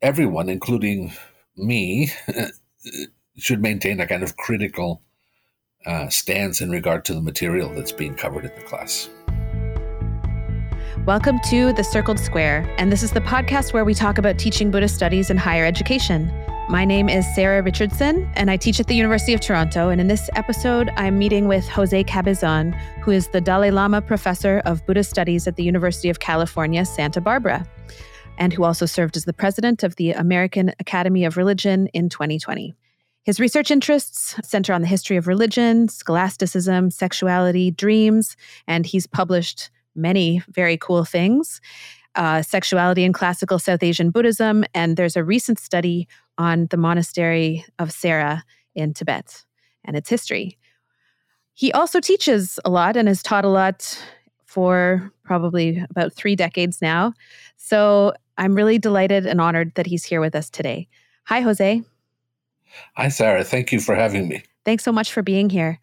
everyone, including me, should maintain a kind of critical uh, stance in regard to the material that's being covered in the class. Welcome to The Circled Square, and this is the podcast where we talk about teaching Buddhist studies in higher education. My name is Sarah Richardson, and I teach at the University of Toronto. And in this episode, I'm meeting with José Cabezón, who is the Dalai Lama Professor of Buddhist Studies at the University of California, Santa Barbara, and who also served as the president of the American Academy of Religion in 2020. His research interests center on the history of religion, scholasticism, sexuality, dreams, and he's published many very cool things. Uh, sexuality in classical South Asian Buddhism, and there's a recent study on the monastery of Sera in Tibet and its history. He also teaches a lot and has taught a lot for probably about three decades now. So I'm really delighted and honored that he's here with us today. Hi, José. Hi, Sarah. Thank you for having me. Thanks so much for being here.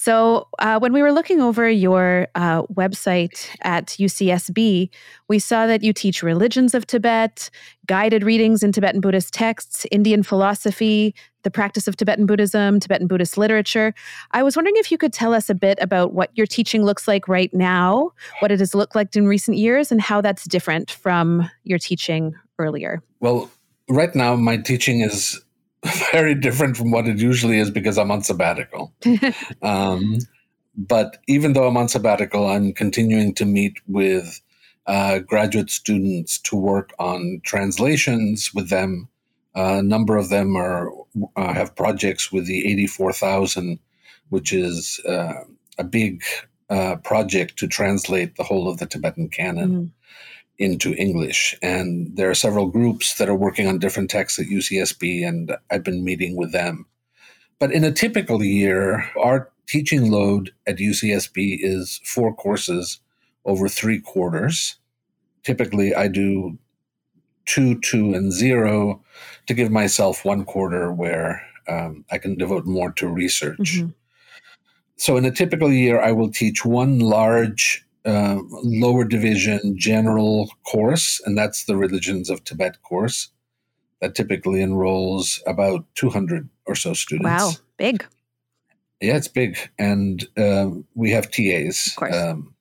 So, uh, when we were looking over your uh, website at UCSB, we saw that you teach religions of Tibet, guided readings in Tibetan Buddhist texts, Indian philosophy, the practice of Tibetan Buddhism, Tibetan Buddhist literature. I was wondering if you could tell us a bit about what your teaching looks like right now, what it has looked like in recent years, and how that's different from your teaching earlier. Well, right now, my teaching is very different from what it usually is because I'm on sabbatical. um, but even though I'm on sabbatical, I'm continuing to meet with uh, graduate students to work on translations with them. Uh, a number of them are uh, have projects with the 84,000, which is uh, a big uh, project to translate the whole of the Tibetan canon. Mm into English. And there are several groups that are working on different texts at UCSB, and I've been meeting with them. But in a typical year, our teaching load at UCSB is four courses over three quarters. Typically, I do two, two, and zero to give myself one quarter where um, I can devote more to research. Mm-hmm. So, in a typical year, I will teach one large uh, lower division general course, and that's the Religions of Tibet course that typically enrolls about 200 or so students. Wow, big. Yeah, it's big. And uh, we have TAs. Of course. Um,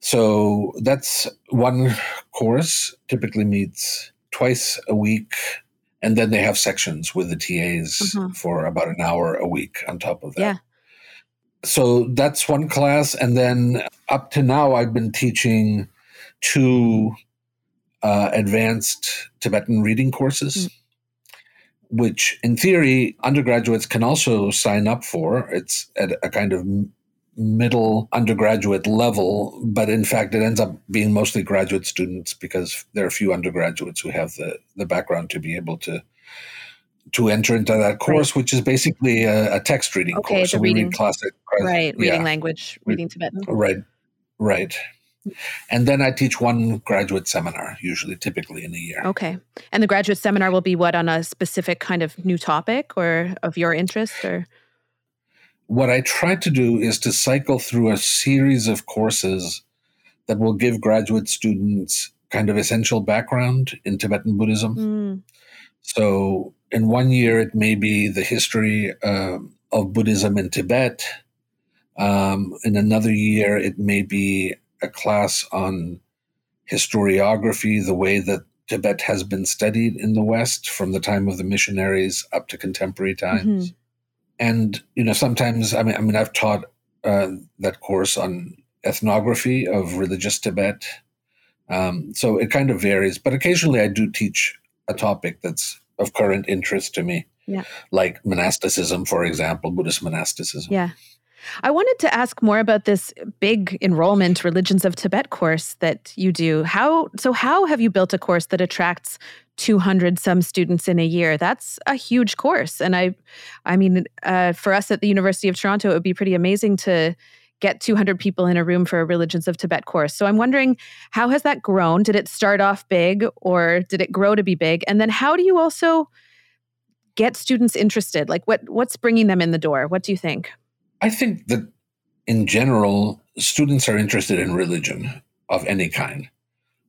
so that's one course, typically meets twice a week. And then they have sections with the TAs mm-hmm. for about an hour a week on top of that. Yeah so that's one class and then up to now i've been teaching two uh, advanced tibetan reading courses mm. which in theory undergraduates can also sign up for it's at a kind of middle undergraduate level but in fact it ends up being mostly graduate students because there are a few undergraduates who have the, the background to be able to to enter into that course, right. which is basically a, a text reading okay, course. So we reading, read classic, right? Reading language, reading Tibetan. Right, right. And then I teach one graduate seminar, usually, typically in a year. Okay. And the graduate seminar will be what on a specific kind of new topic or of your interest, or what I try to do is to cycle through a series of courses that will give graduate students kind of essential background in Tibetan Buddhism. Mm. So in one year, it may be the history uh, of Buddhism in Tibet. Um, in another year, it may be a class on historiography, the way that Tibet has been studied in the West from the time of the missionaries up to contemporary times. Mm-hmm. And you know, sometimes I mean, I mean, I've taught uh, that course on ethnography of religious Tibet. Um, so it kind of varies, but occasionally I do teach a topic that's of current interest to me. Yeah. Like monasticism, for example, Buddhist monasticism. Yeah. I wanted to ask more about this big enrollment religions of Tibet course that you do. How so how have you built a course that attracts 200 some students in a year? That's a huge course and I I mean uh, for us at the University of Toronto it would be pretty amazing to get 200 people in a room for a Religions of Tibet course. So I'm wondering, how has that grown? Did it start off big or did it grow to be big? And then how do you also get students interested? Like what what's bringing them in the door? What do you think? I think that in general, students are interested in religion of any kind.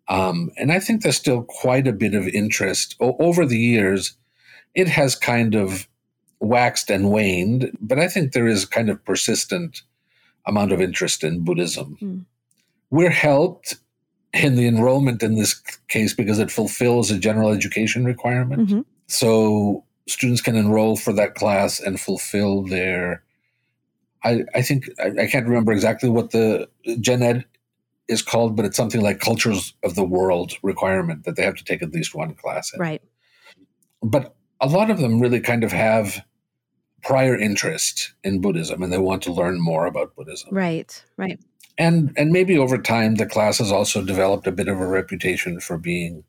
Um, and I think there's still quite a bit of interest o- over the years. It has kind of waxed and waned, but I think there is kind of persistent amount of interest in Buddhism. Mm. We're helped in the enrollment in this case because it fulfills a general education requirement. Mm-hmm. So students can enroll for that class and fulfill their. I, I think I, I can't remember exactly what the gen ed is called, but it's something like cultures of the world requirement that they have to take at least one class. In. Right. But a lot of them really kind of have prior interest in Buddhism and they want to learn more about Buddhism. Right, right. And and maybe over time the class has also developed a bit of a reputation for being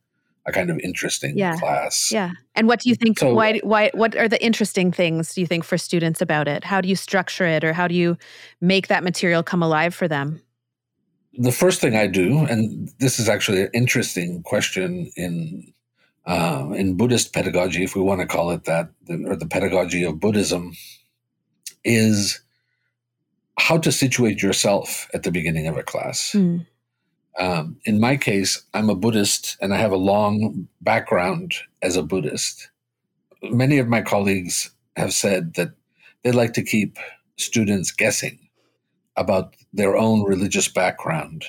a kind of interesting yeah. class. Yeah. And what do you think so, why why what are the interesting things do you think for students about it? How do you structure it or how do you make that material come alive for them? The first thing I do, and this is actually an interesting question in uh, in Buddhist pedagogy, if we want to call it that, or the pedagogy of Buddhism, is how to situate yourself at the beginning of a class. Mm. Um, in my case, I'm a Buddhist and I have a long background as a Buddhist. Many of my colleagues have said that they like to keep students guessing about their own religious background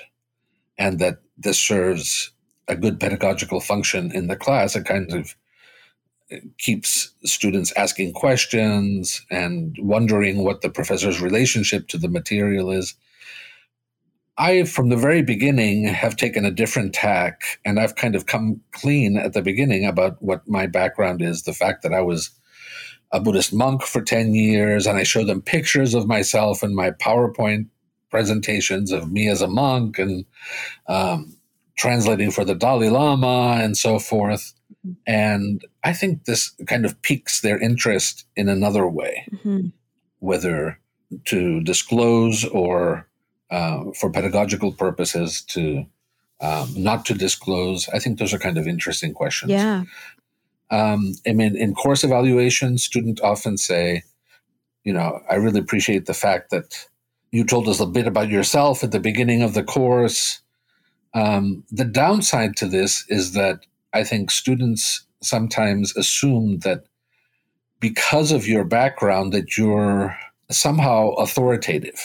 and that this serves a good pedagogical function in the class. It kind of keeps students asking questions and wondering what the professor's relationship to the material is. I, from the very beginning, have taken a different tack, and I've kind of come clean at the beginning about what my background is. The fact that I was a Buddhist monk for 10 years, and I show them pictures of myself and my PowerPoint presentations of me as a monk, and um, translating for the Dalai Lama and so forth. Mm-hmm. And I think this kind of piques their interest in another way, mm-hmm. whether to disclose or uh, for pedagogical purposes to um, not to disclose. I think those are kind of interesting questions. Yeah. Um, I mean, in course evaluation, students often say, you know, I really appreciate the fact that you told us a bit about yourself at the beginning of the course. Um, the downside to this is that I think students sometimes assume that because of your background that you're somehow authoritative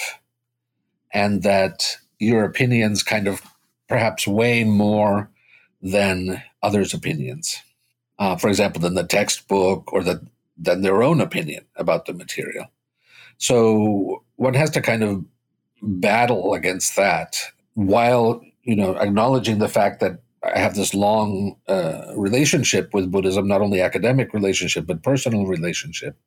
and that your opinions kind of perhaps weigh more than others' opinions. Uh, for example, than the textbook or the, than their own opinion about the material. So one has to kind of battle against that while you know, acknowledging the fact that I have this long uh, relationship with Buddhism, not only academic relationship, but personal relationship.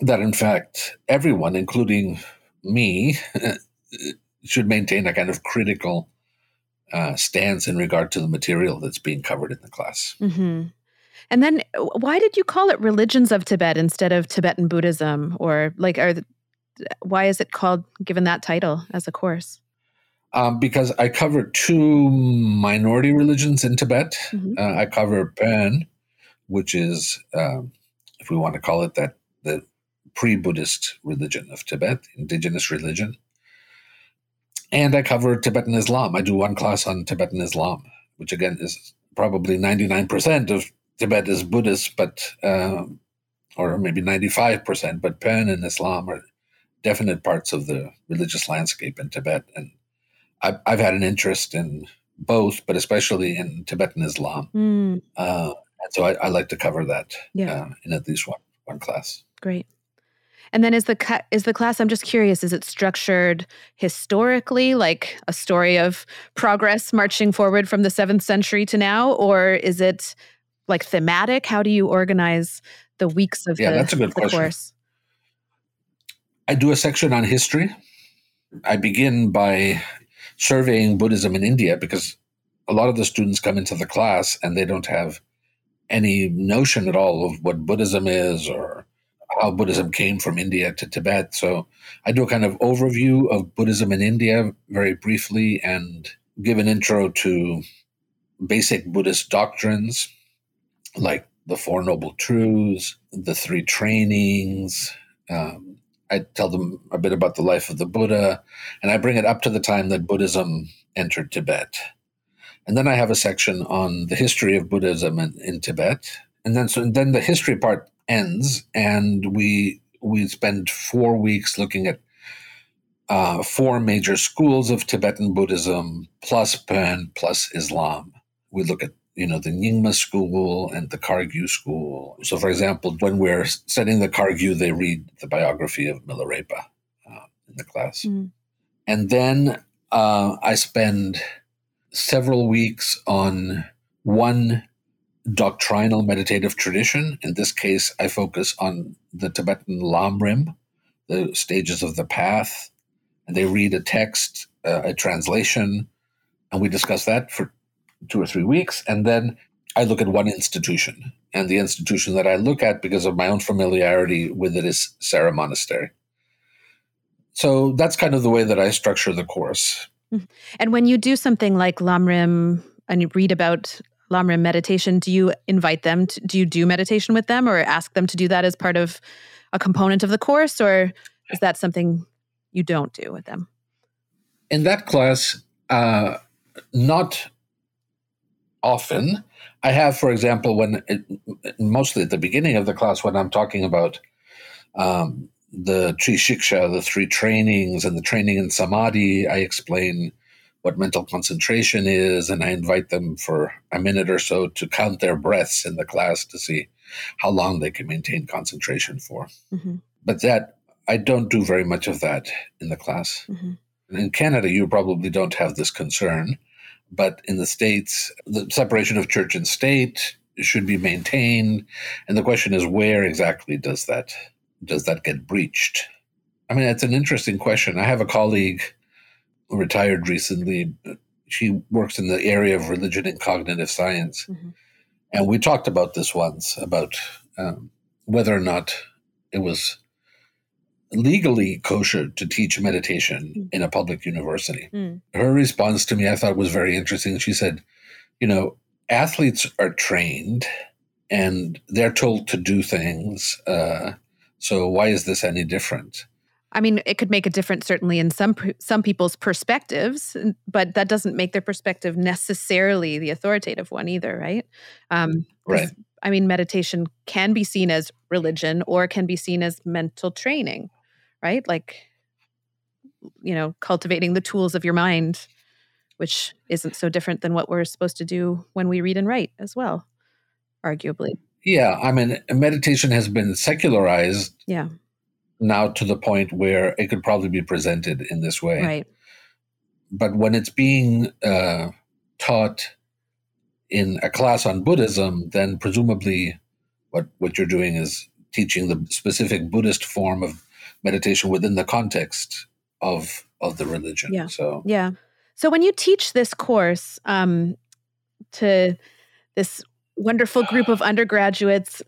That in fact, everyone, including me, should maintain a kind of critical uh, stance in regard to the material that's being covered in the class. Mm-hmm. And then, why did you call it religions of Tibet instead of Tibetan Buddhism, or like, are the, why is it called given that title as a course? Um, because I cover two minority religions in Tibet. Mm-hmm. Uh, I cover Bön, which is, um, if we want to call it that, the pre Buddhist religion of Tibet, indigenous religion. And I cover Tibetan Islam. I do one class on Tibetan Islam, which again is probably 99% of Tibet is Buddhist, but, uh, or maybe 95%, but Bön and Islam are definite parts of the religious landscape in Tibet. And I've, I've had an interest in both, but especially in Tibetan Islam. Mm. Uh, and so I, I, like to cover that yeah. uh, in at least one, one class. Great. And then is the is the class? I'm just curious. Is it structured historically, like a story of progress marching forward from the seventh century to now, or is it like thematic? How do you organize the weeks of yeah, the, that's a good question. course? I do a section on history. I begin by surveying Buddhism in India because a lot of the students come into the class and they don't have any notion at all of what Buddhism is or how Buddhism came from India to Tibet. So I do a kind of overview of Buddhism in India very briefly and give an intro to basic Buddhist doctrines like the Four Noble Truths, the Three Trainings, um, I tell them a bit about the life of the Buddha, and I bring it up to the time that Buddhism entered Tibet. And then I have a section on the history of Buddhism in, in Tibet. And then so and then the history part ends and we we spend four weeks looking at uh, four major schools of Tibetan Buddhism plus Bön plus Islam. We look at you know the Nyingma school and the Kargyu school. So, for example, when we're studying the Kargyu, they read the biography of Milarepa uh, in the class, mm. and then uh, I spend several weeks on one doctrinal meditative tradition. In this case, I focus on the Tibetan Lamrim, the stages of the path, and they read a text, uh, a translation, and we discuss that for two or three weeks. And then I look at one institution. And the institution that I look at because of my own familiarity with it is Sera Monastery. So that's kind of the way that I structure the course. Mm-hmm. And when you do something like Lamrim and you read about Lamrim meditation, do you invite them? To, do you do meditation with them or ask them to do that as part of a component of the course? Or is that something you don't do with them? In that class, uh, not often. I have, for example, when it, mostly at the beginning of the class, when I'm talking about um, the Tri Shiksha, the three trainings, and the training in Samadhi, I explain what mental concentration is, and I invite them for a minute or so to count their breaths in the class to see how long they can maintain concentration for. Mm-hmm. But that I don't do very much of that in the class. Mm-hmm. In Canada, you probably don't have this concern, but in the States, the separation of church and state should be maintained. And the question is, where exactly does that does that get breached? I mean, it's an interesting question. I have a colleague who retired recently. She works in the area of religion and cognitive science. Mm-hmm. And we talked about this once about um, whether or not it was legally kosher to teach meditation mm. in a public university. Mm. Her response to me, I thought was very interesting. She said, You know, athletes are trained and they're told to do things. Uh, so why is this any different? I mean, it could make a difference certainly in some some people's perspectives, but that doesn't make their perspective necessarily the authoritative one either, right? Um, right. I mean, meditation can be seen as religion or can be seen as mental training right? Like, you know, cultivating the tools of your mind, which isn't so different than what we're supposed to do when we read and write as well, arguably. Yeah. I mean, meditation has been secularized. Yeah. Now to the point where it could probably be presented in this way. Right. But when it's being uh, taught in a class on Buddhism, then presumably what, what you're doing is teaching the specific Buddhist form of meditation within the context of of the religion. Yeah. So yeah. So when you teach this course um, to this wonderful group of undergraduates,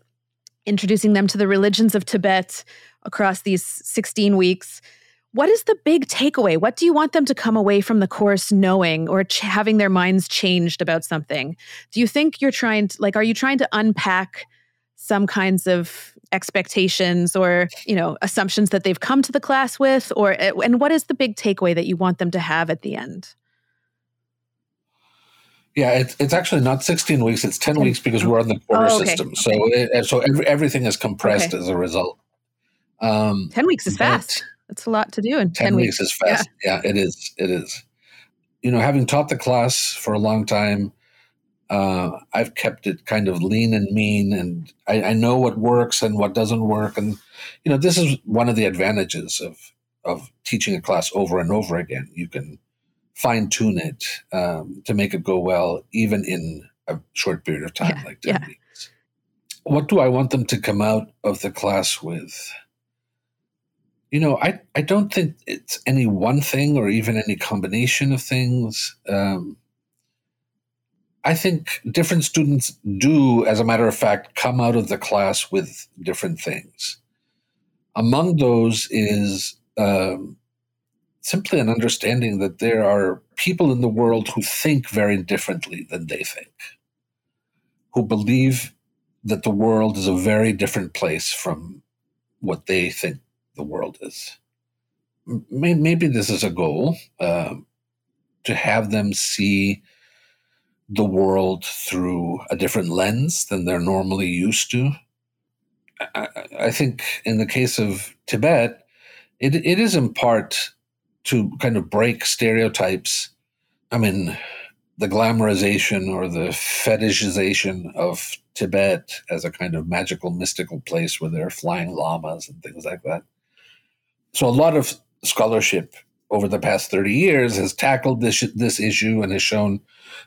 introducing them to the religions of Tibet across these 16 weeks, what is the big takeaway? What do you want them to come away from the course knowing or ch- having their minds changed about something? Do you think you're trying to, like, are you trying to unpack some kinds of expectations or you know assumptions that they've come to the class with or eh, and what is the big takeaway that you want them to have at the end yeah it's, it's actually not 16 weeks it's 10 weeks because we're on the quarter oh, okay. system so okay. it, so every, everything is compressed okay. as a result um, 10 weeks is fast that's a lot to do in 10, 10 weeks. weeks is fast yeah. yeah it is it is you know having taught the class for a long time uh, I've kept it kind of lean and mean, and I, I, know what works and what doesn't work. And you know, this is one of the advantages of of teaching a class over and over again. You can fine tune it um, to make it go well, even in a short period of time, yeah, like ten yeah. weeks. What do I want them to come out of the class with? You know, I, I don't think it's any one thing or even any combination of things. Um, I think different students do, as a matter of fact, come out of the class with different things. Among those is um, simply an understanding that there are people in the world who think very differently than they think, who believe that the world is a very different place from what they think the world is. Maybe this is a goal uh, to have them see the world through a different lens than they're normally used to. I, I think in the case of Tibet, it, it is in part to kind of break stereotypes. I mean, the glamorization or the fetishization of Tibet as a kind of magical, mystical place where there are flying lamas and things like that. So, a lot of scholarship over the past 30 years has tackled this, this issue and has shown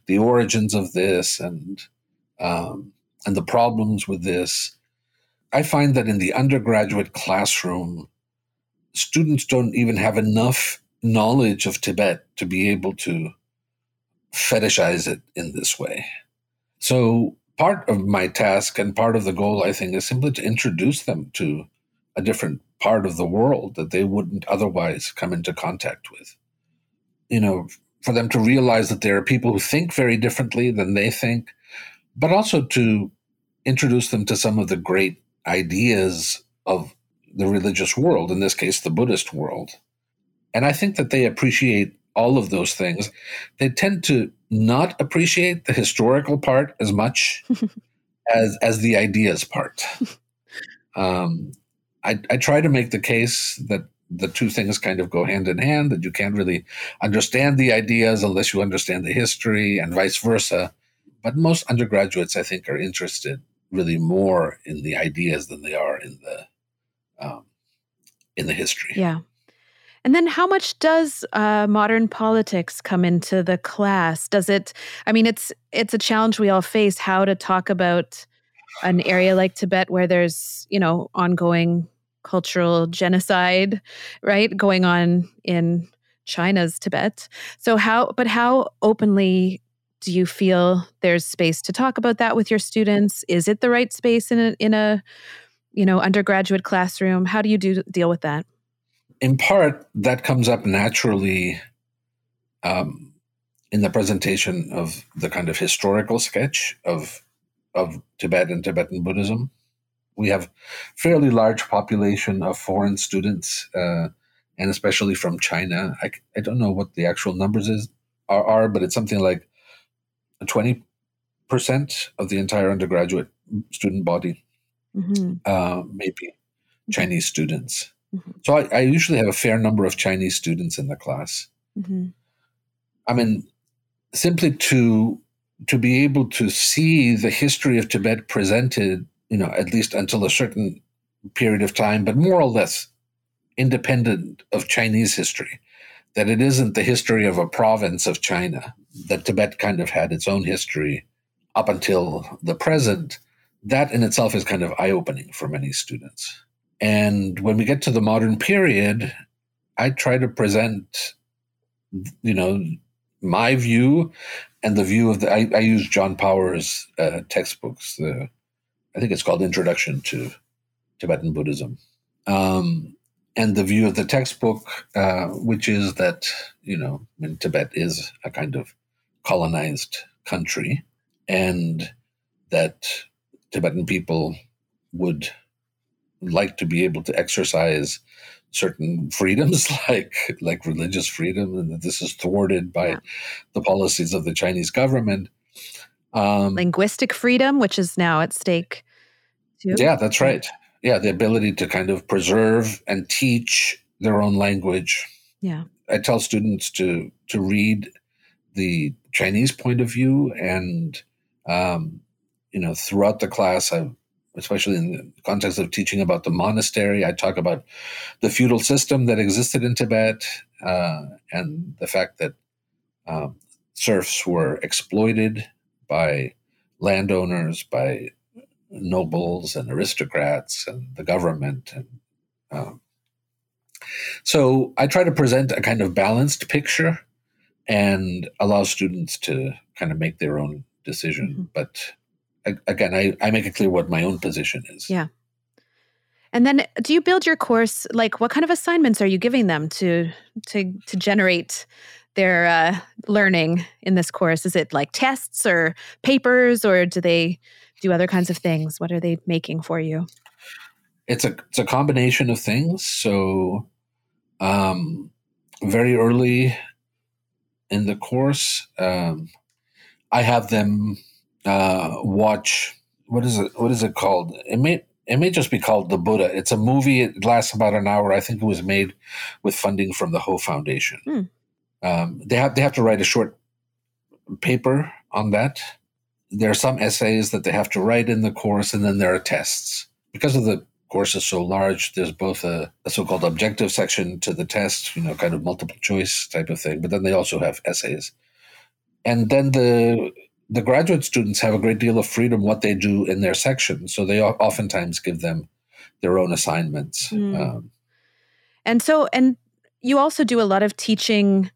the origins of this and, um, and the problems with this. I find that in the undergraduate classroom, students don't even have enough knowledge of Tibet to be able to fetishize it in this way. So, part of my task and part of the goal, I think, is simply to introduce them to a different part of the world that they wouldn't otherwise come into contact with. You know, for them to realize that there are people who think very differently than they think, but also to introduce them to some of the great ideas of the religious world, in this case, the Buddhist world. And I think that they appreciate all of those things. They tend to not appreciate the historical part as much as as the ideas part. Um, I, I try to make the case that the two things kind of go hand in hand, that you can't really understand the ideas unless you understand the history and vice versa. But most undergraduates, I think, are interested really more in the ideas than they are in the um, in the history. Yeah. And then, how much does uh, modern politics come into the class? Does it? I mean, it's it's a challenge we all face. How to talk about an area like Tibet, where there's you know ongoing cultural genocide, right, going on in China's Tibet. So how, but how openly do you feel there's space to talk about that with your students? Is it the right space in a, in a you know undergraduate classroom? How do you do deal with that? In part, that comes up naturally um, in the presentation of the kind of historical sketch of of Tibet and Tibetan Buddhism we have fairly large population of foreign students, uh, and especially from China. I, I don't know what the actual numbers is are, are but it's something like twenty percent of the entire undergraduate student body, mm-hmm. uh, maybe Chinese students. Mm-hmm. So I, I, usually have a fair number of Chinese students in the class. Mm-hmm. I mean, simply to to be able to see the history of Tibet presented you know, at least until a certain period of time, but more or less independent of Chinese history. That it isn't the history of a province of China, that Tibet kind of had its own history up until the present. That in itself is kind of eye opening for many students. And when we get to the modern period, I try to present, you know, my view and the view of the. I, I use John Powers' uh, textbooks, the I think it's called Introduction to Tibetan Buddhism. Um, and the view of the textbook, uh, which is that, you know, when Tibet is a kind of colonized country and that Tibetan people would like to be able to exercise certain freedoms like like religious freedom and that this is thwarted by yeah. the policies of the Chinese government um, Linguistic freedom, which is now at stake. Too. Yeah, that's right. Yeah, the ability to kind of preserve and teach their own language. Yeah. I tell students to to read the Chinese point of view, and um, you know, throughout the class, I, especially in the context of teaching about the monastery, I talk about the feudal system that existed in Tibet uh, and the fact that um, serfs were exploited by landowners, by nobles and aristocrats and the government. And um, so I try to present a kind of balanced picture and allow students to kind of make their own decision. Mm-hmm. But again, I, I make it clear what my own position is. Yeah. And then do you build your course like what kind of assignments are you giving them to to to generate their uh, learning in this course? Is it like tests or papers, or do they do other kinds of things? What are they making for you? It's a it's a combination of things. So, um, very early in the course, um, I have them uh, watch what is it? What is it called? It may it may just be called The Buddha. It's a movie. It lasts about an hour. I think it was made with funding from the Ho Foundation. Hmm. Um, they have they have to write a short paper on that. There are some essays that they have to write in the course, and then there are tests. Because of the course is so large, there's both a, a so-called objective section to the test, you know, kind of multiple choice type of thing, but then they also have essays. And then the the graduate students have a great deal of freedom what they do in their section, so they oftentimes give them their own assignments. Mm. Um, and so, and you also do a lot of teaching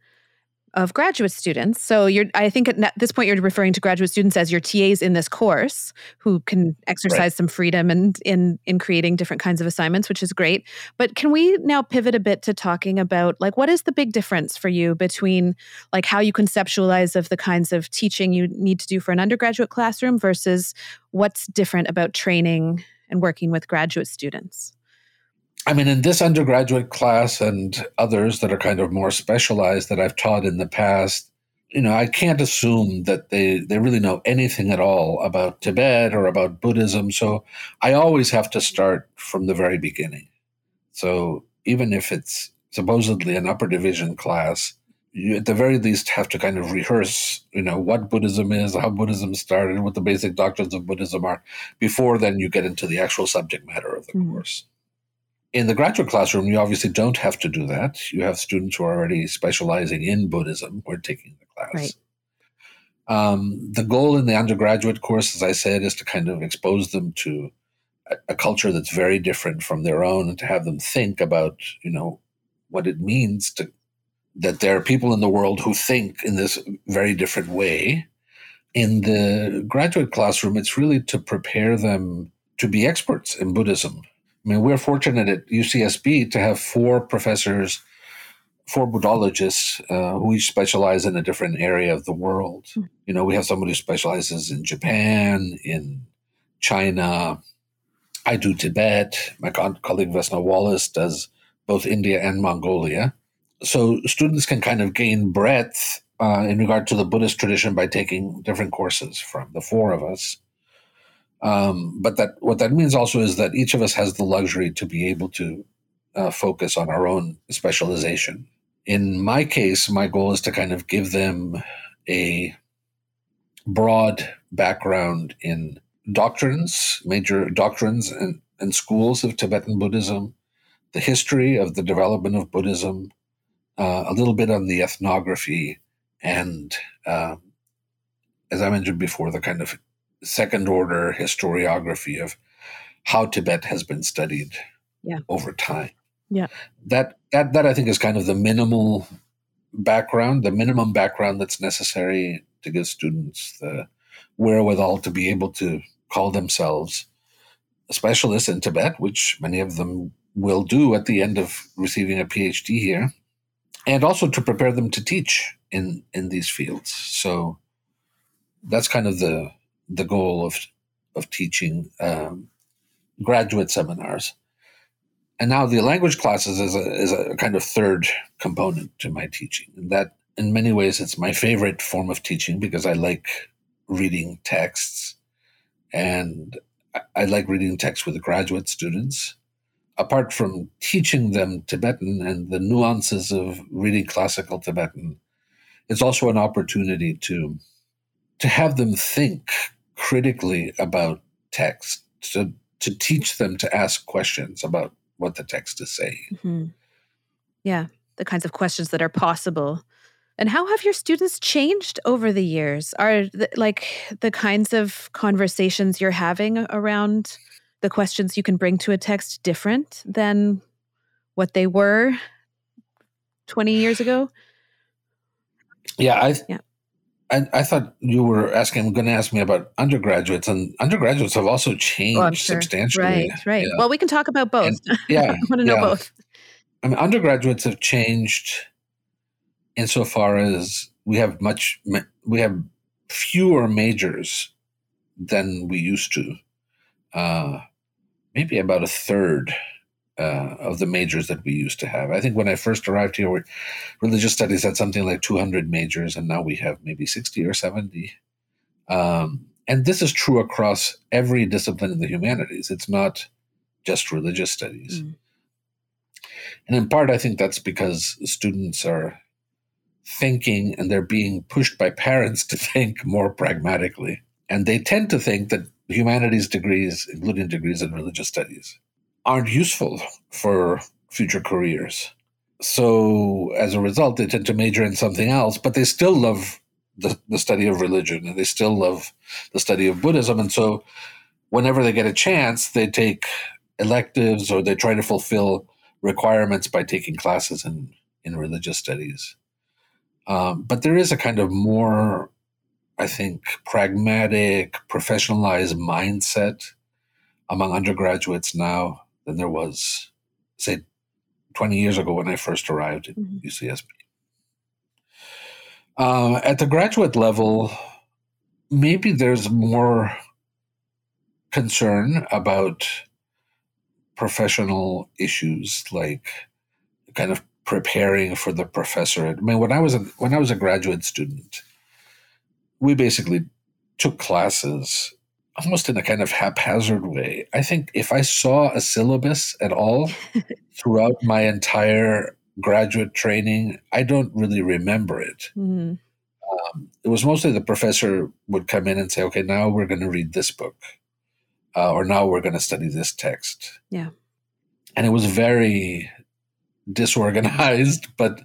of graduate students. So you're I think at this point you're referring to graduate students as your TAs in this course who can exercise right. some freedom and in in creating different kinds of assignments, which is great. But can we now pivot a bit to talking about like what is the big difference for you between like how you conceptualize of the kinds of teaching you need to do for an undergraduate classroom versus what's different about training and working with graduate students? I mean, in this undergraduate class and others that are kind of more specialized that I've taught in the past, you know, I can't assume that they, they really know anything at all about Tibet or about Buddhism. So I always have to start from the very beginning. So even if it's supposedly an upper division class, you at the very least have to kind of rehearse, you know, what Buddhism is, how Buddhism started, what the basic doctrines of Buddhism are, before then you get into the actual subject matter of the mm-hmm. course. In the graduate classroom, you obviously don't have to do that. You have students who are already specializing in Buddhism who are taking the class. Right. Um, the goal in the undergraduate course, as I said, is to kind of expose them to a, a, culture that's very different from their own, and to have them think about, you know, what it means to that there are people in the world who think in this very different way. In the graduate classroom, it's really to prepare them to be experts in Buddhism I mean, we're fortunate at UCSB to have four professors, four Buddhologists uh, who each specialize in a different area of the world. Mm. You know, we have somebody who specializes in Japan, in China. I do Tibet. My colleague Vesna Wallace does both India and Mongolia. So students can kind of gain breadth uh, in regard to the Buddhist tradition by taking different courses from the four of us. Um, but that what that means also is that each of us has the luxury to be able to uh, focus on our own specialization. In my case, my goal is to kind of give them a broad background in doctrines, major doctrines and, and schools of Tibetan Buddhism, the history of the development of Buddhism, uh, a little bit on the ethnography, and uh, as I mentioned before, the kind of second order historiography of how Tibet has been studied yeah. over time. Yeah. That that that I think is kind of the minimal background, the minimum background that's necessary to give students the wherewithal to be able to call themselves specialists in Tibet, which many of them will do at the end of receiving a PhD here, and also to prepare them to teach in in these fields. So that's kind of the the goal of of teaching um, graduate seminars. And now the language classes is a, is a kind of third component to my teaching. And that, in many ways, it's my favorite form of teaching because I like reading texts and I like reading texts with graduate students. Apart from teaching them Tibetan and the nuances of reading classical Tibetan, it's also an opportunity to to have them think critically about text, to, to teach them to ask questions about what the text is saying. Mm-hmm. Yeah, the kinds of questions that are possible. And how have your students changed over the years? Are the, like the kinds of conversations you're having around the questions you can bring to a text different than what they were 20 years ago? Yeah, I yeah. I, I, thought you were asking, going to ask me about undergraduates, and undergraduates have also changed oh, sure. substantially. Right, right. Yeah. Well, we can talk about both. And, yeah, I want to know yeah. both. I mean, undergraduates have changed insofar as we have much, we have fewer majors than we used to. Uh, maybe about a third uh, of the majors that we used to have. I think when I first arrived here, we, religious studies had something like 200 majors, and now we have maybe 60 or 70. Um, and this is true across every discipline in the humanities. It's not just religious studies. Mm. And in part, I think that's because students are thinking and they're being pushed by parents to think more pragmatically. And they tend to think that humanities degrees, including degrees in religious studies, aren't useful for future careers. So as a result, they tend to major in something else, but they still love the, the study of religion and they still love the study of Buddhism. And so whenever they get a chance, they take electives or they try to fulfill requirements by taking classes in, in religious studies. Um, but there is a kind of more, I think, pragmatic, professionalized mindset among undergraduates now than there was, say, 20 years ago when I first arrived at mm-hmm. UCSB. Uh, at the graduate level, maybe there's more concern about professional issues like kind of preparing for the professorate. I mean, when I was a, when I was a graduate student, we basically took classes almost in a kind of haphazard way. I think if I saw a syllabus at all throughout my entire graduate training, I don't really remember it. Mm-hmm. Um, it was mostly the professor would come in and say, "Okay, now we're going to read this book, uh, or now we're going to study this text." Yeah, and it was very disorganized, but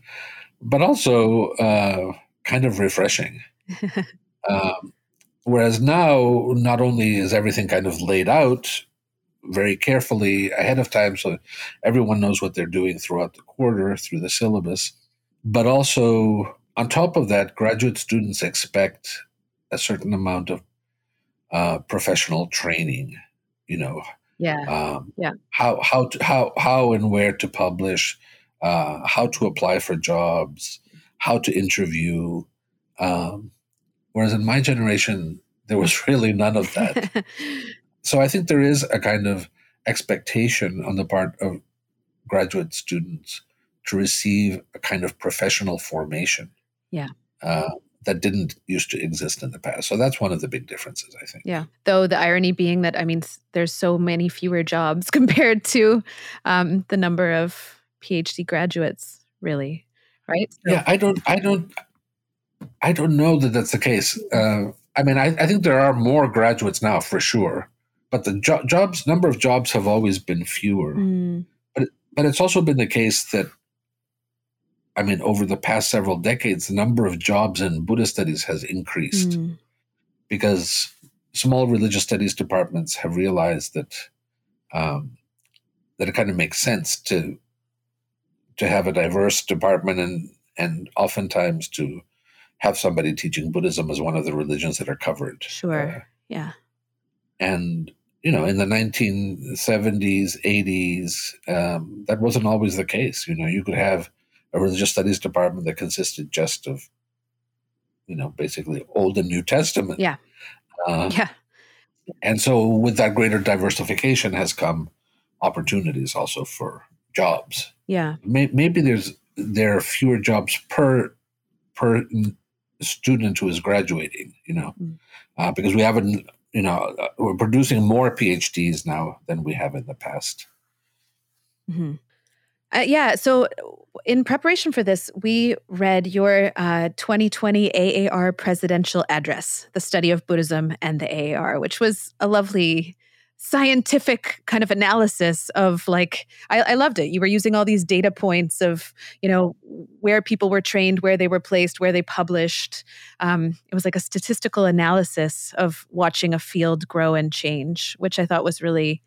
but also uh, kind of refreshing. um, whereas now, not only is everything kind of laid out very carefully ahead of time so everyone knows what they're doing throughout the quarter through the syllabus. But also, on top of that, graduate students expect a certain amount of uh, professional training, you know. Yeah. Um, yeah. How how to, how how and where to publish, uh, how to apply for jobs, how to interview. Um, whereas in my generation, there was really none of that. so I think there is a kind of expectation on the part of graduate students to receive a kind of professional formation. Yeah. Uh, that didn't used to exist in the past. So that's one of the big differences, I think. Yeah. Though the irony being that, I mean, there's so many fewer jobs compared to um, the number of PhD graduates, really, right? So- yeah. I don't, I don't, I don't know that that's the case. Uh, I mean, I, I, think there are more graduates now for sure but the jo- jobs number of jobs have always been fewer. Mm. But but it's also been the case that I mean, over the past several decades, the number of jobs in Buddhist studies has increased mm. because small religious studies departments have realized that um, that it kind of makes sense to to have a diverse department and and oftentimes to have somebody teaching Buddhism as one of the religions that are covered. Sure. Uh, yeah. And you know, in the 1970s, 80s, um, that wasn't always the case. You know, you could have a religious studies department that consisted just of, you know, basically Old and New Testament. Yeah. Uh, yeah. And so, with that greater diversification has come opportunities also for jobs. Yeah. Maybe there's there are fewer jobs per per student who is graduating. You know, mm. uh, because we haven't you know, uh, we're producing more PhDs now than we have in the past. Mm-hmm. Uh, yeah. So, in preparation for this, we read your uh, 2020 AAR presidential address, The Study of Buddhism and the AAR, which was a lovely scientific kind of analysis of like I, I, loved it. You were using all these data points of you know where people were trained where they were placed where they published. Um, it was like a statistical analysis of watching a field grow and change which i thought was really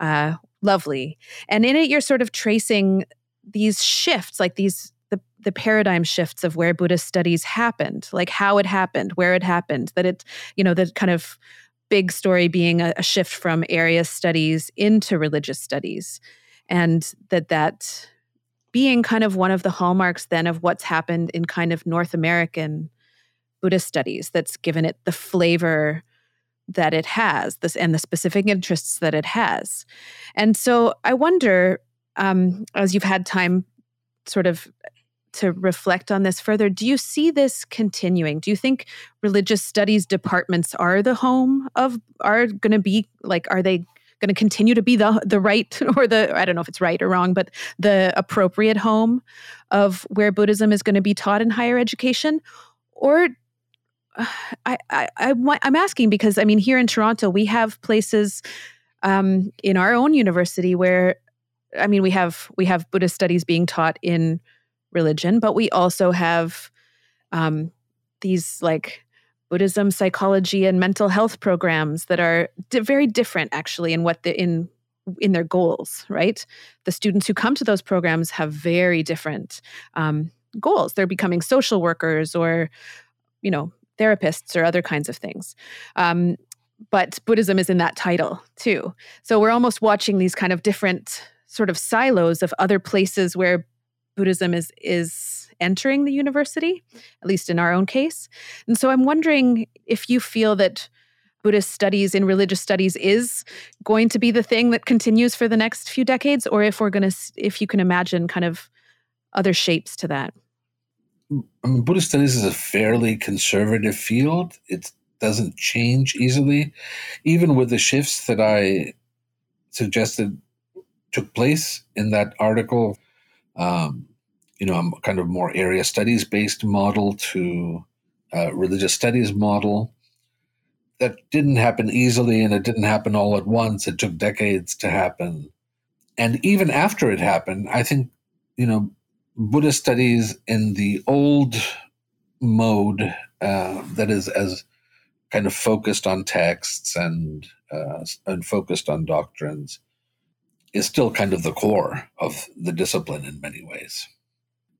uh, lovely. And in it you're sort of tracing these shifts like these the, the paradigm shifts of where buddhist studies happened like how it happened where it happened that it you know that kind of big story being a, a shift from area studies into religious studies and that that being kind of one of the hallmarks then of what's happened in kind of North American Buddhist studies that's given it the flavor that it has this and the specific interests that it has. And so i wonder um, as you've had time sort of to reflect on this further. Do you see this continuing? Do you think religious studies departments are the home of are going to be like are they going to continue to be the the right or the I don't know if it's right or wrong, but the appropriate home of where Buddhism is going to be taught in higher education, or I, I, I I'm asking because I mean here in Toronto we have places um, in our own university where I mean we have we have Buddhist studies being taught in religion, but we also have um, these like Buddhism, psychology, and mental health programs that are di- very different, actually, in what the in in their goals. Right, the students who come to those programs have very different um, goals. They're becoming social workers, or you know, therapists, or other kinds of things. Um, but Buddhism is in that title too. So we're almost watching these kind of different sort of silos of other places where Buddhism is is entering the university, at least in our own case. And so I'm wondering if you feel that Buddhist studies in religious studies is going to be the thing that continues for the next few decades, or if we're going to, if you can imagine kind of other shapes to that. I mean, Buddhist studies is a fairly conservative field. It doesn't change easily, even with the shifts that I suggested took place in that article. Um, you know, a kind of more area studies based model to a religious studies model. That didn't happen easily and it didn't happen all at once. It took decades to happen. And even after it happened, I think, you know, Buddhist studies in the old mode uh, that is as kind of focused on texts and uh, and focused on doctrines is still kind of the core of the discipline in many ways.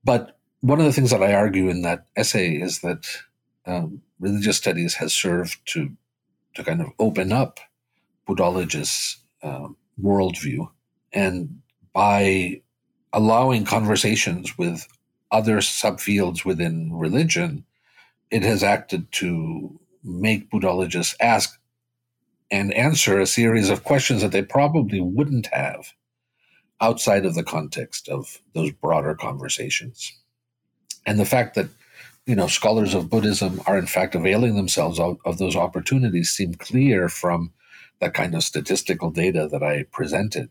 But one of the things that I argue in that essay is that um, religious studies has served to to kind of open up Buddhologists' uh, worldview, and by allowing conversations with other subfields within religion, it has acted to make Buddhologists ask and answer a series of questions that they probably wouldn't have outside of the context of those broader conversations. And the fact that you know scholars of Buddhism are in fact availing themselves of, of those opportunities seem clear from that kind of statistical data that I presented.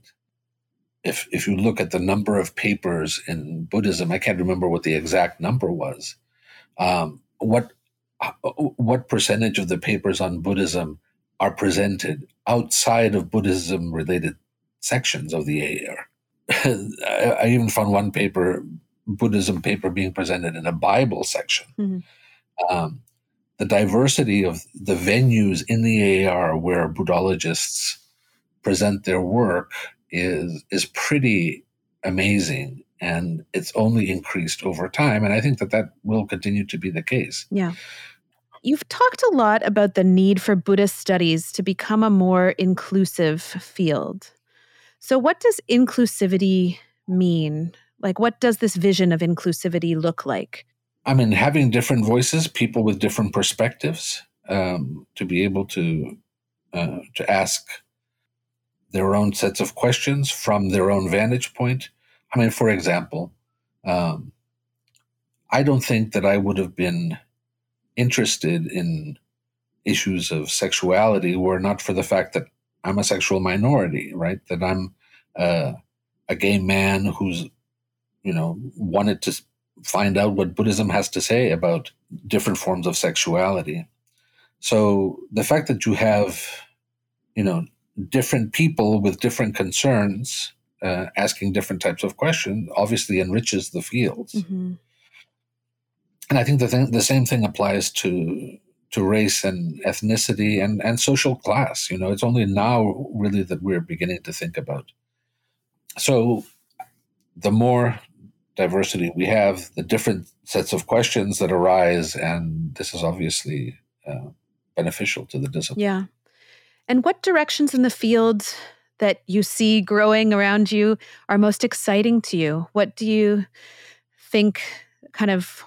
If if you look at the number of papers in Buddhism, I can't remember what the exact number was. Um, what what percentage of the papers on Buddhism are presented outside of Buddhism related sections of the AAR? I even found one paper, Buddhism paper, being presented in a Bible section. Mm-hmm. Um, the diversity of the venues in the AAR where Buddhologists present their work is is pretty amazing, and it's only increased over time. And I think that that will continue to be the case. Yeah. You've talked a lot about the need for Buddhist studies to become a more inclusive field. So, what does inclusivity mean? Like, what does this vision of inclusivity look like? I mean, having different voices, people with different perspectives, um, to be able to uh, to ask their own sets of questions from their own vantage point. I mean, for example, um, I don't think that I would have been interested in issues of sexuality were not for the fact that I'm a sexual minority, right? That I'm uh, a gay man who's, you know, wanted to find out what Buddhism has to say about different forms of sexuality. So the fact that you have, you know, different people with different concerns uh, asking different types of questions obviously enriches the fields. Mm-hmm. And I think the, the same thing applies to to race and ethnicity and, and social class. You know, it's only now really that we're beginning to think about. So the more diversity we have, the different sets of questions that arise, and this is obviously uh, beneficial to the discipline. Yeah. And what directions in the field that you see growing around you are most exciting to you? What do you think kind of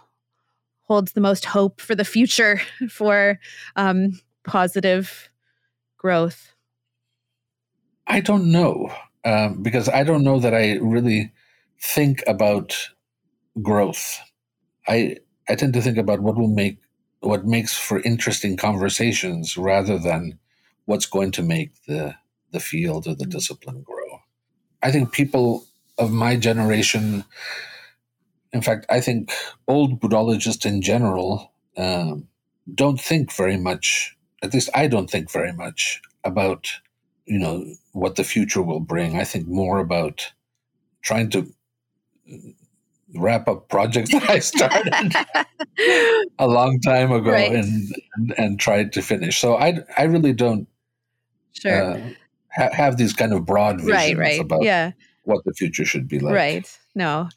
holds the most hope for the future for um, positive growth? I don't know um, because I don't know that I really think about growth. I I tend to think about what will make what makes for interesting conversations rather than what's going to make the the field or the discipline grow. I think people of my generation, in fact, I think old Buddhologists in general um, don't think very much. At least I don't think very much about you know what the future will bring. I think more about trying to wrap up projects that I started a long time ago right. and, and, and tried to finish. So I I really don't sure uh, ha- have these kind of broad visions right, right. about yeah. what the future should be like. Right. No.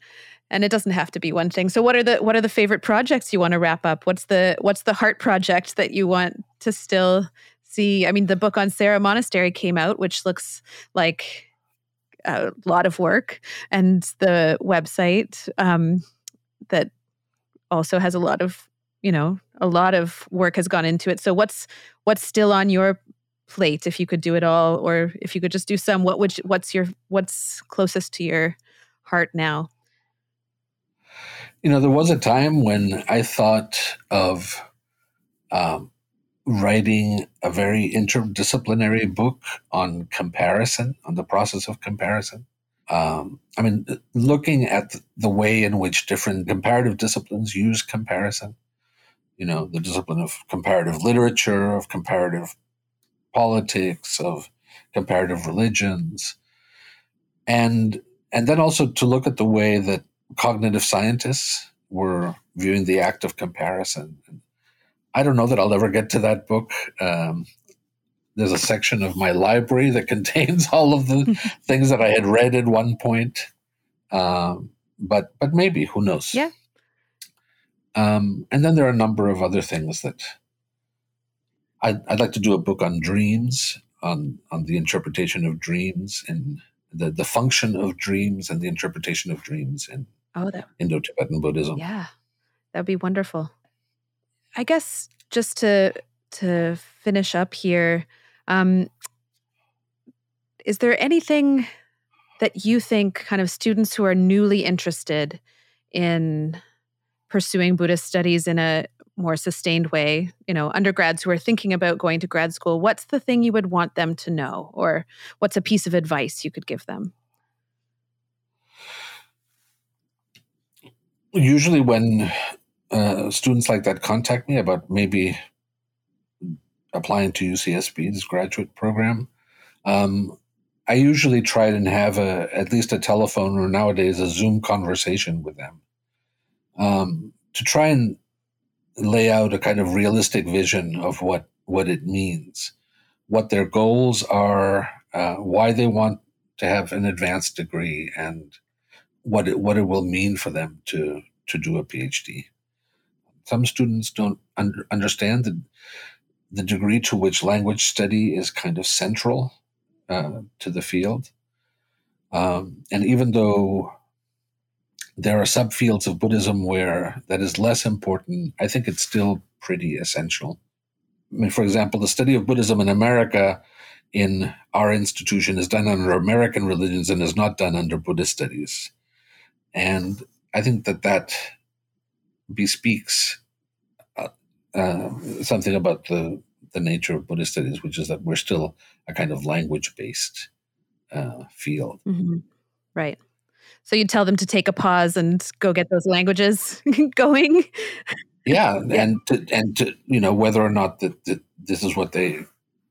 And it doesn't have to be one thing. So what are the what are the favorite projects you want to wrap up? What's the what's the heart project that you want to still see? I mean, the book on Sera Monastery came out, which looks like a lot of work, and the website um, that also has a lot of you know a lot of work has gone into it. So what's what's still on your plate if you could do it all, or if you could just do some? What would what's your what's closest to your heart now? You know, there was a time when I thought of um, writing a very interdisciplinary book on comparison, on the process of comparison. Um, I mean, looking at the way in which different comparative disciplines use comparison, you know, the discipline of comparative literature, of comparative politics, of comparative religions, and and then also to look at the way that cognitive scientists were viewing the act of comparison I don't know that I'll ever get to that book. Um, there's a section of my library that contains all of the things that I had read at one point. Um, but but maybe who knows? Yeah. Um, and then there are a number of other things that I'd, I'd like to do a book on dreams, on on the interpretation of dreams and the the function of dreams and the interpretation of dreams in oh, that, Indo-Tibetan Buddhism. Yeah, that'd be wonderful. I guess just to to finish up here, um, is there anything that you think kind of students who are newly interested in pursuing Buddhist studies in a more sustained way, you know, undergrads who are thinking about going to grad school, what's the thing you would want them to know? Or what's a piece of advice you could give them? Usually, when uh, students like that contact me about maybe applying to UCSB's graduate program, um, I usually try and have a at least a telephone or nowadays a Zoom conversation with them um, to try and lay out a kind of realistic vision of what what it means, what their goals are, uh, why they want to have an advanced degree, and what it, what it will mean for them to to do a PhD some students don't under, understand the, the degree to which language study is kind of central uh, to the field. Um, and even though there are subfields of Buddhism where that is less important, I think it's still pretty essential. I mean, for example, the study of Buddhism in America in our institution is done under American religions and is not done under Buddhist studies. And I think that that bespeaks uh, uh, something about the the nature of Buddhist studies, which is that we're still a kind of language based uh, field. Mm-hmm. Right. So you tell them to take a pause and go get those languages going. yeah, yeah, and to, and to you know whether or not that, that this is what they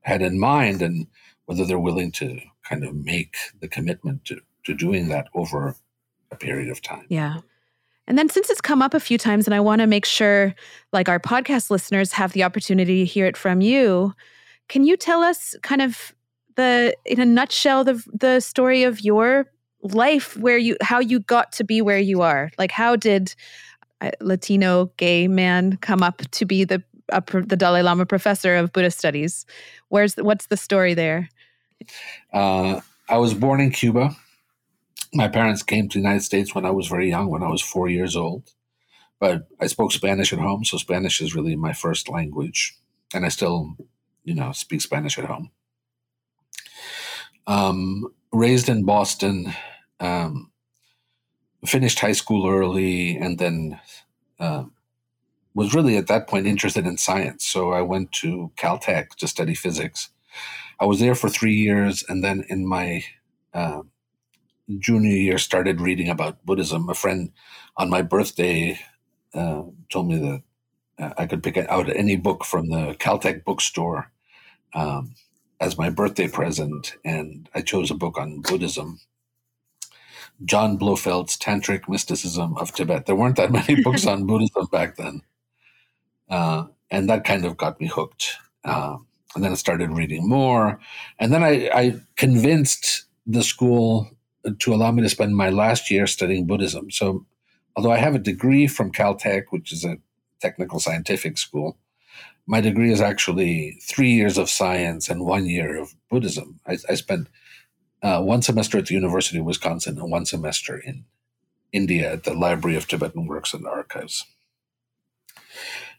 had in mind, and whether they're willing to kind of make the commitment to to doing that over a period of time. Yeah. And then since it's come up a few times and I want to make sure like our podcast listeners have the opportunity to hear it from you, can you tell us kind of the in a nutshell the the story of your life where you how you got to be where you are? Like how did a Latino gay man come up to be the the Dalai Lama professor of Buddhist studies? Where's the, what's the story there? Uh, I was born in Cuba my parents came to the United States when I was very young, when I was four years old. But I spoke Spanish at home, so Spanish is really my first language, and I still, you know, speak Spanish at home. Um, raised in Boston, um, finished high school early and then uh, was really at that point interested in science. So I went to Caltech to study physics. I was there for three years, and then in my uh, junior year, started reading about Buddhism. A friend on my birthday uh, told me that uh, I could pick out any book from the Caltech bookstore um, as my birthday present, and I chose a book on Buddhism. John Blofeld's Tantric Mysticism of Tibet. There weren't that many books on Buddhism back then. Uh, and that kind of got me hooked. Uh, and then I started reading more. And then I, I, convinced the school to allow me to spend my last year studying Buddhism. So, although I have a degree from Caltech, which is a technical scientific school, my degree is actually three years of science and one year of Buddhism. I, I spent uh, one semester at the University of Wisconsin and one semester in India at the Library of Tibetan Works and Archives.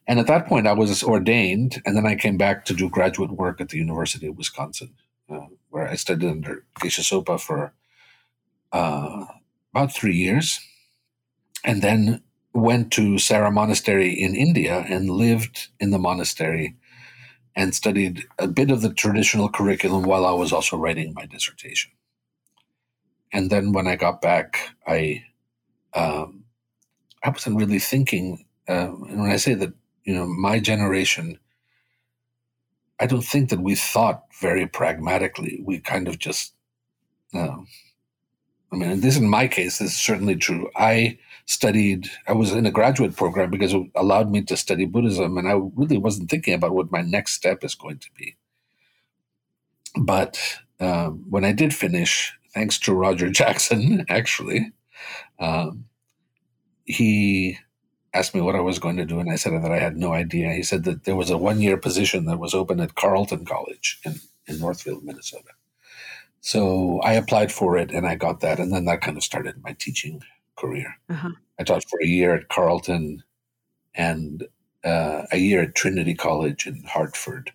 And at that point, I was ordained, and then I came back to do graduate work at the University of Wisconsin, uh, where I studied under Geshe Sopa for uh, about three years, and then went to Sera Monastery in India and lived in the monastery and studied a bit of the traditional curriculum while I was also writing my dissertation. And then when I got back, I um, I wasn't really thinking. Uh, and when I say that you know, my generation, I don't think that we thought very pragmatically. We kind of just, uh, I mean, this in my case, this is certainly true. I studied, I was in a graduate program because it allowed me to study Buddhism, and I really wasn't thinking about what my next step is going to be. But um, when I did finish, thanks to Roger Jackson, actually, um, he asked me what I was going to do, and I said that I had no idea. He said that there was a one year position that was open at Carleton College in, in Northfield, Minnesota. So I applied for it and I got that. And then that kind of started my teaching career. Uh-huh. I taught for a year at Carleton and uh, a year at Trinity College in Hartford,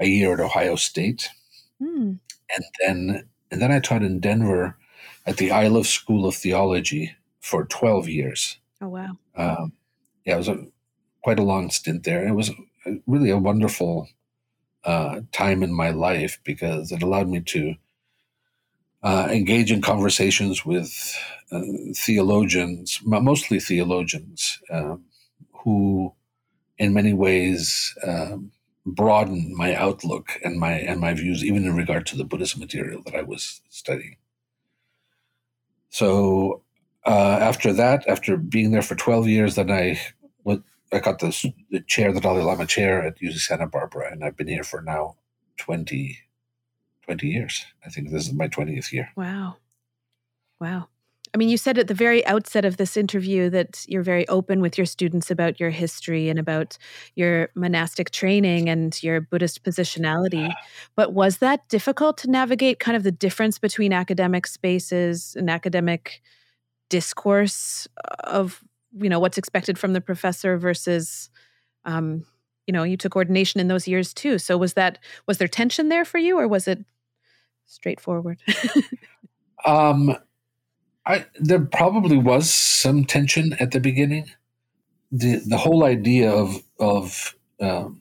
a year at Ohio State. Mm. And then and then I taught in Denver at the Iliff School of Theology for 12 years. Oh, wow. Um, yeah, it was a, quite a long stint there. It was really a wonderful uh, time in my life because it allowed me to uh, engage in conversations with uh, theologians, mostly theologians, um, who, in many ways, um, broaden my outlook and my and my views, even in regard to the Buddhist material that I was studying. So uh, after that, after being there for 12 years, then I went, I got this, the chair, the Dalai Lama chair at UC Santa Barbara, and I've been here for now 20, 20 years. I think this is my 20th year. Wow. Wow. I mean, you said at the very outset of this interview that you're very open with your students about your history and about your monastic training and your Buddhist positionality. But was that difficult to navigate kind of the difference between academic spaces and academic discourse of you know what's expected from the professor versus um, you know you took ordination in those years too so was that was there tension there for you or was it straightforward um i there probably was some tension at the beginning the the whole idea of of um,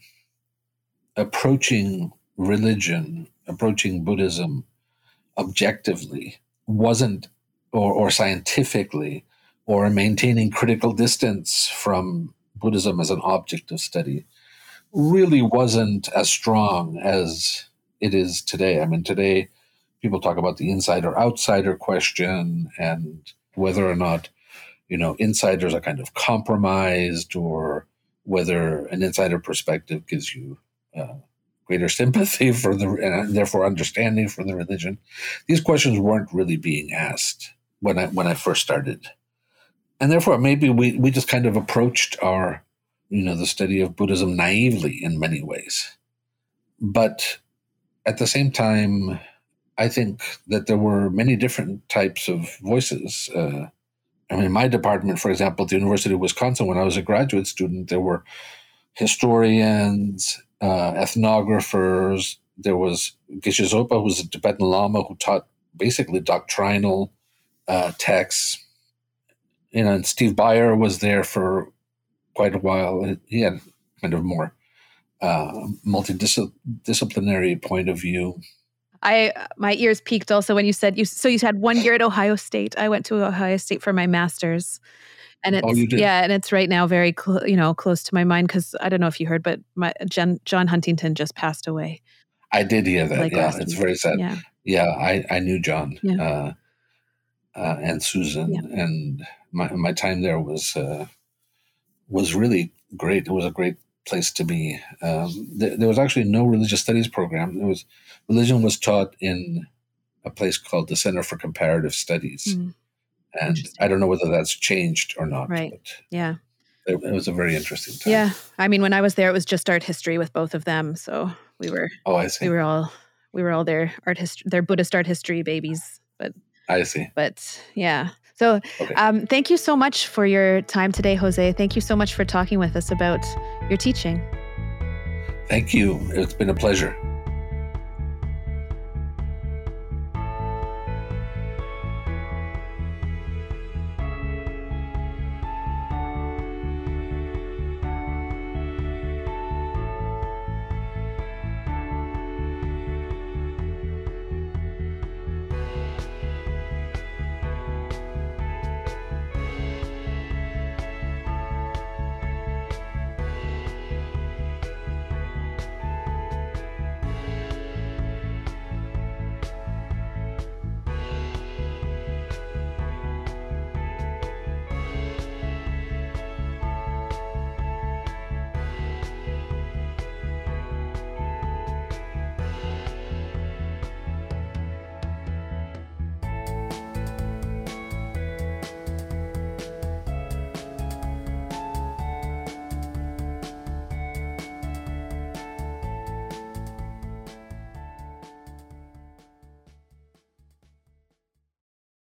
approaching religion approaching buddhism objectively wasn't or, or scientifically or maintaining critical distance from Buddhism as an object of study really wasn't as strong as it is today. I mean, today people talk about the insider outsider question and whether or not, you know, insiders are kind of compromised or whether an insider perspective gives you uh, greater sympathy for the and therefore understanding for the religion. These questions weren't really being asked when I when I first started, and therefore maybe we we just kind of approached our you know the study of Buddhism naively in many ways, but at the same time, I think that there were many different types of voices. Uh, I mean, my department, for example, at the University of Wisconsin, when I was a graduate student, there were historians, uh, ethnographers. There was Geshe Sopa, who was a Tibetan Lama who taught basically doctrinal uh, texts. you know, and Steve Beyer was there for quite a while. He had kind of more uh, multidisciplinary point of view. I my ears peaked also when you said you. So you had one year at Ohio State. I went to Ohio State for my master's, and Oh, it's you did? yeah, and it's right now very cl- you know close to my mind because I don't know if you heard, but my Jen, John Huntington just passed away. I did hear that. Like yeah, it's very sad. Yeah, Yeah, I, I knew John Yeah. uh, uh, and Susan, Yeah. and my my time there was uh, was really great. It was a great place to be. Um, there, there was actually no religious studies program. There was religion was taught in a place called the Center for Comparative Studies, Mm, and I don't know whether that's changed or not. Right. But yeah, it, it was a very interesting time. yeah. I mean, when I was there, it was just art history with both of them, so we were Oh, I see. we were all we were all their art history, their Buddhist art history babies. But I see. but yeah. So Okay. um, thank you so much for your time today, José. Thank you so much for talking with us about your teaching. Thank you. It's been a pleasure.